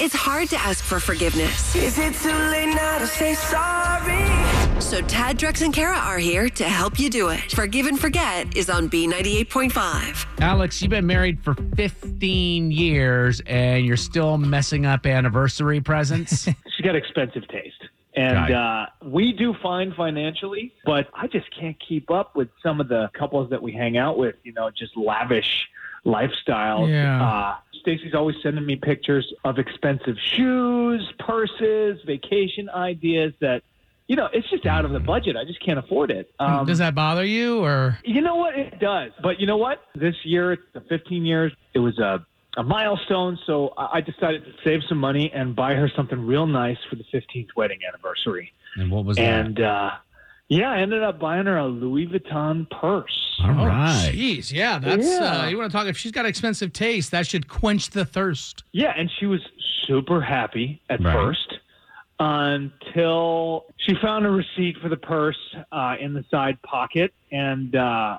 It's hard to ask for forgiveness. Is it too late now to say sorry? So Tad, Drex, and Kara are here to help you do it. Forgive and Forget is on B98.5. Alex, you've been married for 15 years and you're still messing up anniversary presents. she's got expensive taste. And uh, we do fine financially, but I just can't keep up with some of the couples that we hang out with, you know, just lavish lifestyles. Yeah. Uh, Stacy's always sending me pictures of expensive shoes, purses, vacation ideas that, you know, it's just out of the budget. I just can't afford it. Um, Does that bother you or? you know what? It does. But you know what? This year, it's the 15 years. It was a, a milestone. So I decided to save some money and buy her something real nice for the 15th wedding anniversary. and what was that? And uh, yeah, I ended up buying her a Louis Vuitton purse. That? All right. Jeez, yeah, that's Yeah. uh, you want to talk. If she's got expensive taste, that should quench the thirst. Yeah, and she was super happy at Right. first until she found a receipt for the purse uh, in the side pocket, and uh,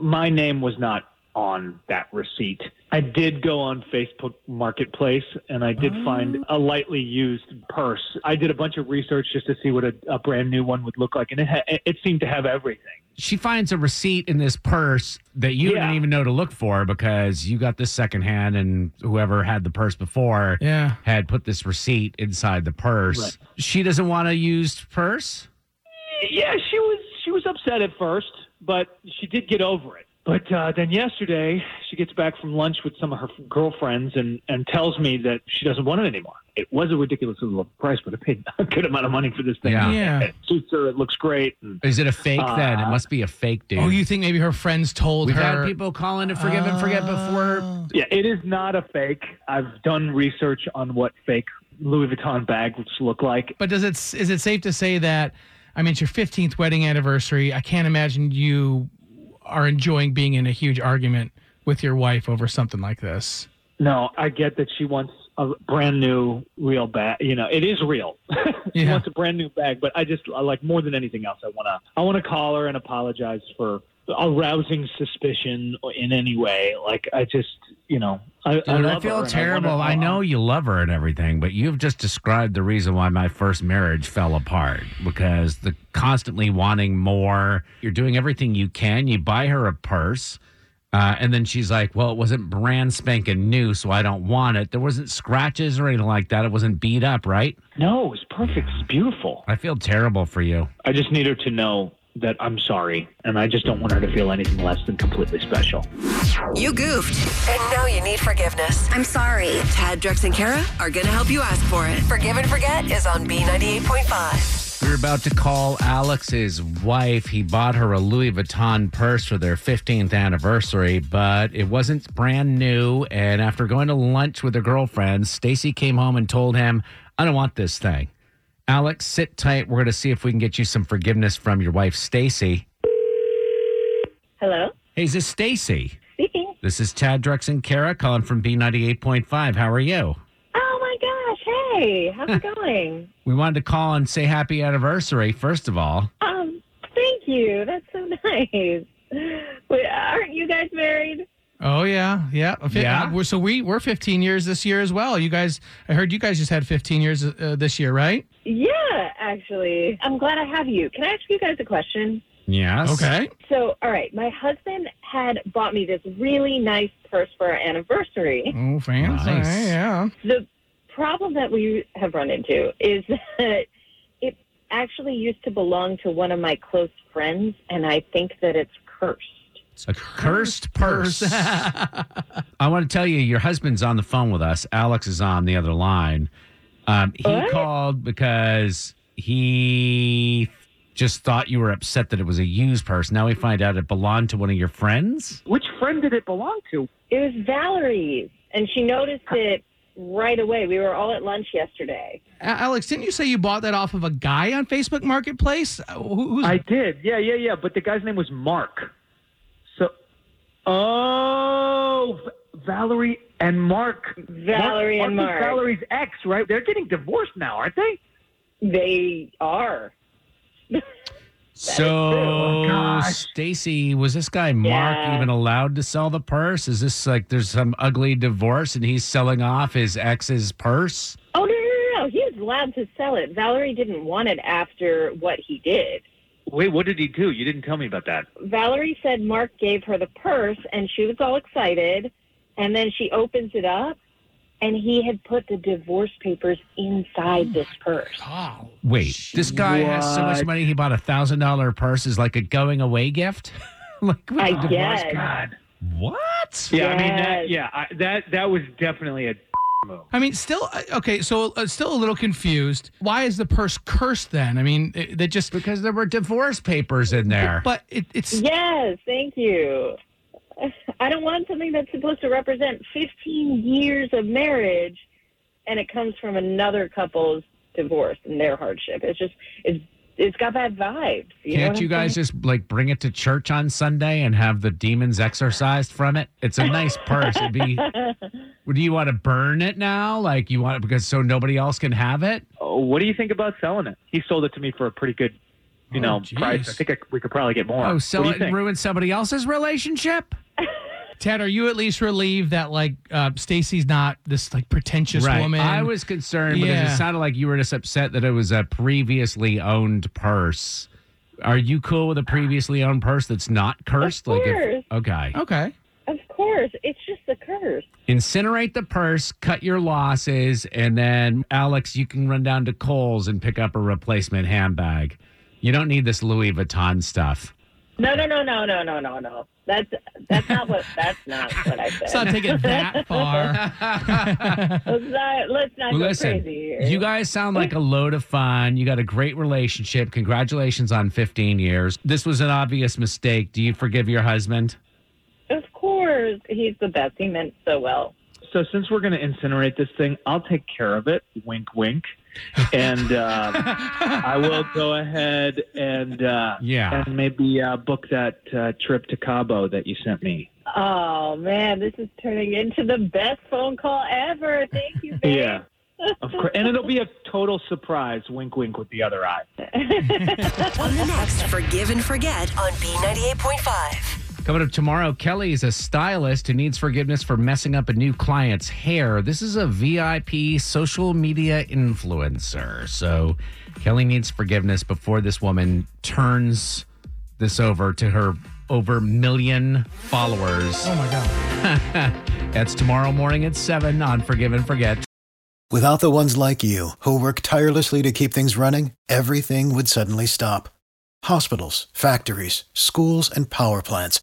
my name was not on that receipt. I did go on Facebook Marketplace and I did find oh. a lightly used purse. I did a bunch of research just to see what a, a brand new one would look like, and it, ha- it seemed to have everything. She finds a receipt in this purse that you Yeah. didn't even know to look for because you got this secondhand and whoever had the purse before Yeah. had put this receipt inside the purse. Right. She doesn't want a used purse? Yeah, she was she was upset at first, but she did get over it. But uh, then yesterday, she gets back from lunch with some of her girlfriends and and tells me that she doesn't want it anymore. It was a ridiculously low price, but I paid a good amount of money for this thing. Yeah. Yeah. It suits her. It looks great. And Is it a fake then? It Uh, must be a fake, dude. Oh, you think maybe her friends told her? We've had people calling to forgive and forget before. Oh. yeah, it is not a fake. I've done research on what fake Louis Vuitton bags look like. But does it is it safe to say that? I mean, it's your 15th wedding anniversary. I can't imagine you are enjoying being in a huge argument with your wife over something like this. No, I get that she wants a brand new real bag. You know, it is real. she Yeah. wants a brand new bag, but I just like more than anything else. I wanna I wanna call her and apologize for arousing suspicion in any way. Like I just you know I, Dude, I, I, feel terrible. wanna- I, know you love her and everything, but you've just described the reason why my first marriage fell apart because the constantly wanting more. You're doing everything you can. You buy her a purse. Uh, and then she's like, "Well, it wasn't brand spanking new, so I don't want it. There wasn't scratches or anything like that. It wasn't beat up, right? No, it's perfect. It's beautiful. I feel terrible for you. I just need her to know that I'm sorry, and I just don't want her to feel anything less than completely special. You goofed. And now you need forgiveness. I'm sorry. Tad, Drex, and Kara are going to help you ask for it. Forgive and Forget is on B98.5. We are about to call Alex's wife. He bought her a Louis Vuitton purse for their 15th anniversary, but it wasn't brand new. And after going to lunch with her girlfriends, Stacy came home and told him, I don't want this thing. Alex, sit tight. We're going to see if we can get you some forgiveness from your wife, Stacy. Hello, Hey, is this Stacy? speaking. This is Tad Drex and Kara calling from B98.5. How are you? Oh my gosh, hey, how's it going? We wanted to call and say happy anniversary, first of all. um, thank you. That's so nice. Wait, aren't you guys married? Oh yeah, yeah. Yeah? uh, we're- so we we're 15 years this year as well. You guys, I heard you guys just had 15 years uh, this year, right? Yeah, actually. I'm glad I have you. Can I ask you guys a question? Yes. Okay. So, all right, my husband had bought me this really nice purse for our anniversary. Oh, fancy. Nice. Yeah. The problem that we have run into is that it actually used to belong to one of my close friends, and I think that it's cursed. A cursed purse. I want to tell you, your husband's on the phone with us. Alex is on the other line. Um, he What? called because he just thought you were upset that it was a used purse. Now we find out it belonged to one of your friends. Which friend did it belong to? It was Valerie's, and she noticed it right away. We were all at lunch yesterday. Alex, didn't you say you bought that off of a guy on Facebook Marketplace? Who's, I did. Yeah, yeah, yeah. But the guy's name was Mark. So, oh, Valerie and Mark. Valerie and Mark. is Mark. Valerie's ex, right? They're getting divorced now, aren't they? They are. So, Oh. Stacy, was this guy Mark Yeah. even allowed to sell the purse? Is this like there's some ugly divorce and he's selling off his ex's purse? Oh no, no, no, no! He was allowed to sell it. Valerie didn't want it after what he did. Wait, what did he do? You didn't tell me about that. Valerie said Mark gave her the purse, and she was all excited. And then she opens it up, and he had put the divorce papers inside this purse. Oh, Wait, this guy has so much money he bought a thousand dollar purse is like a going away gift? like with I divorce guess. Oh God. What? Yeah, I mean that. Yeah, I, that that was definitely a move. I mean, still uh, okay. So uh, still a little confused. Why is the purse cursed then? I mean, it, that just. Because there were divorce papers in there. But it, it's Yes, thank you. I don't want something that's supposed to represent 15 years of marriage, and it comes from another couple's divorce and their hardship. It's just it's it's got bad vibes. You Can't what you I'm guys saying? just like bring it to church on Sunday and have the demons exorcised from it? It's a nice purse. It'd be. Do you want to burn it now? Like you want it because so nobody else can have it? Oh, what do you think about selling it? He sold it to me for a pretty good, you Oh, know, geez. price. I think I, we could probably get more. Oh, What sell it and ruin somebody else's relationship? Ted. Are you at least relieved that like uh, Stacy's not this like pretentious woman? I was concerned, because it sounded like you were just upset that it was a previously owned purse. Are you cool with a previously owned purse that's not cursed? Of like, course. okay, Okay. Of course, it's just the curse. incinerate the purse, cut your losses, and then Alex, you can run down to Kohl's and pick up a replacement handbag. You don't need this Louis Vuitton stuff. No, no, no, no, no, no, no, no. That's that's not what that's not what I said. Let's not take it that far. let's not let's not Well, go listen, crazy here. you guys sound like a load of fun. You got a great relationship. Congratulations on 15 years. This was an obvious mistake. Do you forgive your husband? of course, he's the best. He meant so well. So since we're going to incinerate this thing, I'll take care of it. Wink, wink. And uh, I will go ahead and uh, Yeah. and maybe uh, book that uh, trip to Cabo that you sent me. Oh man, this is turning into the best phone call ever. Thank you, babe. Yeah. Of course, and it'll be a total surprise. Wink, wink with the other eye. On the next Forgive and Forget on B98.5. Coming up tomorrow, Kelly is a stylist who needs forgiveness for messing up a new client's hair. This is a VIP social media influencer. So Kelly needs forgiveness before this woman turns this over to her over million followers. oh my god. That's tomorrow morning at 7 on Forgive and Forget. Without the ones like you, who work tirelessly to keep things running, everything would suddenly stop. Hospitals, factories, schools, and power plants,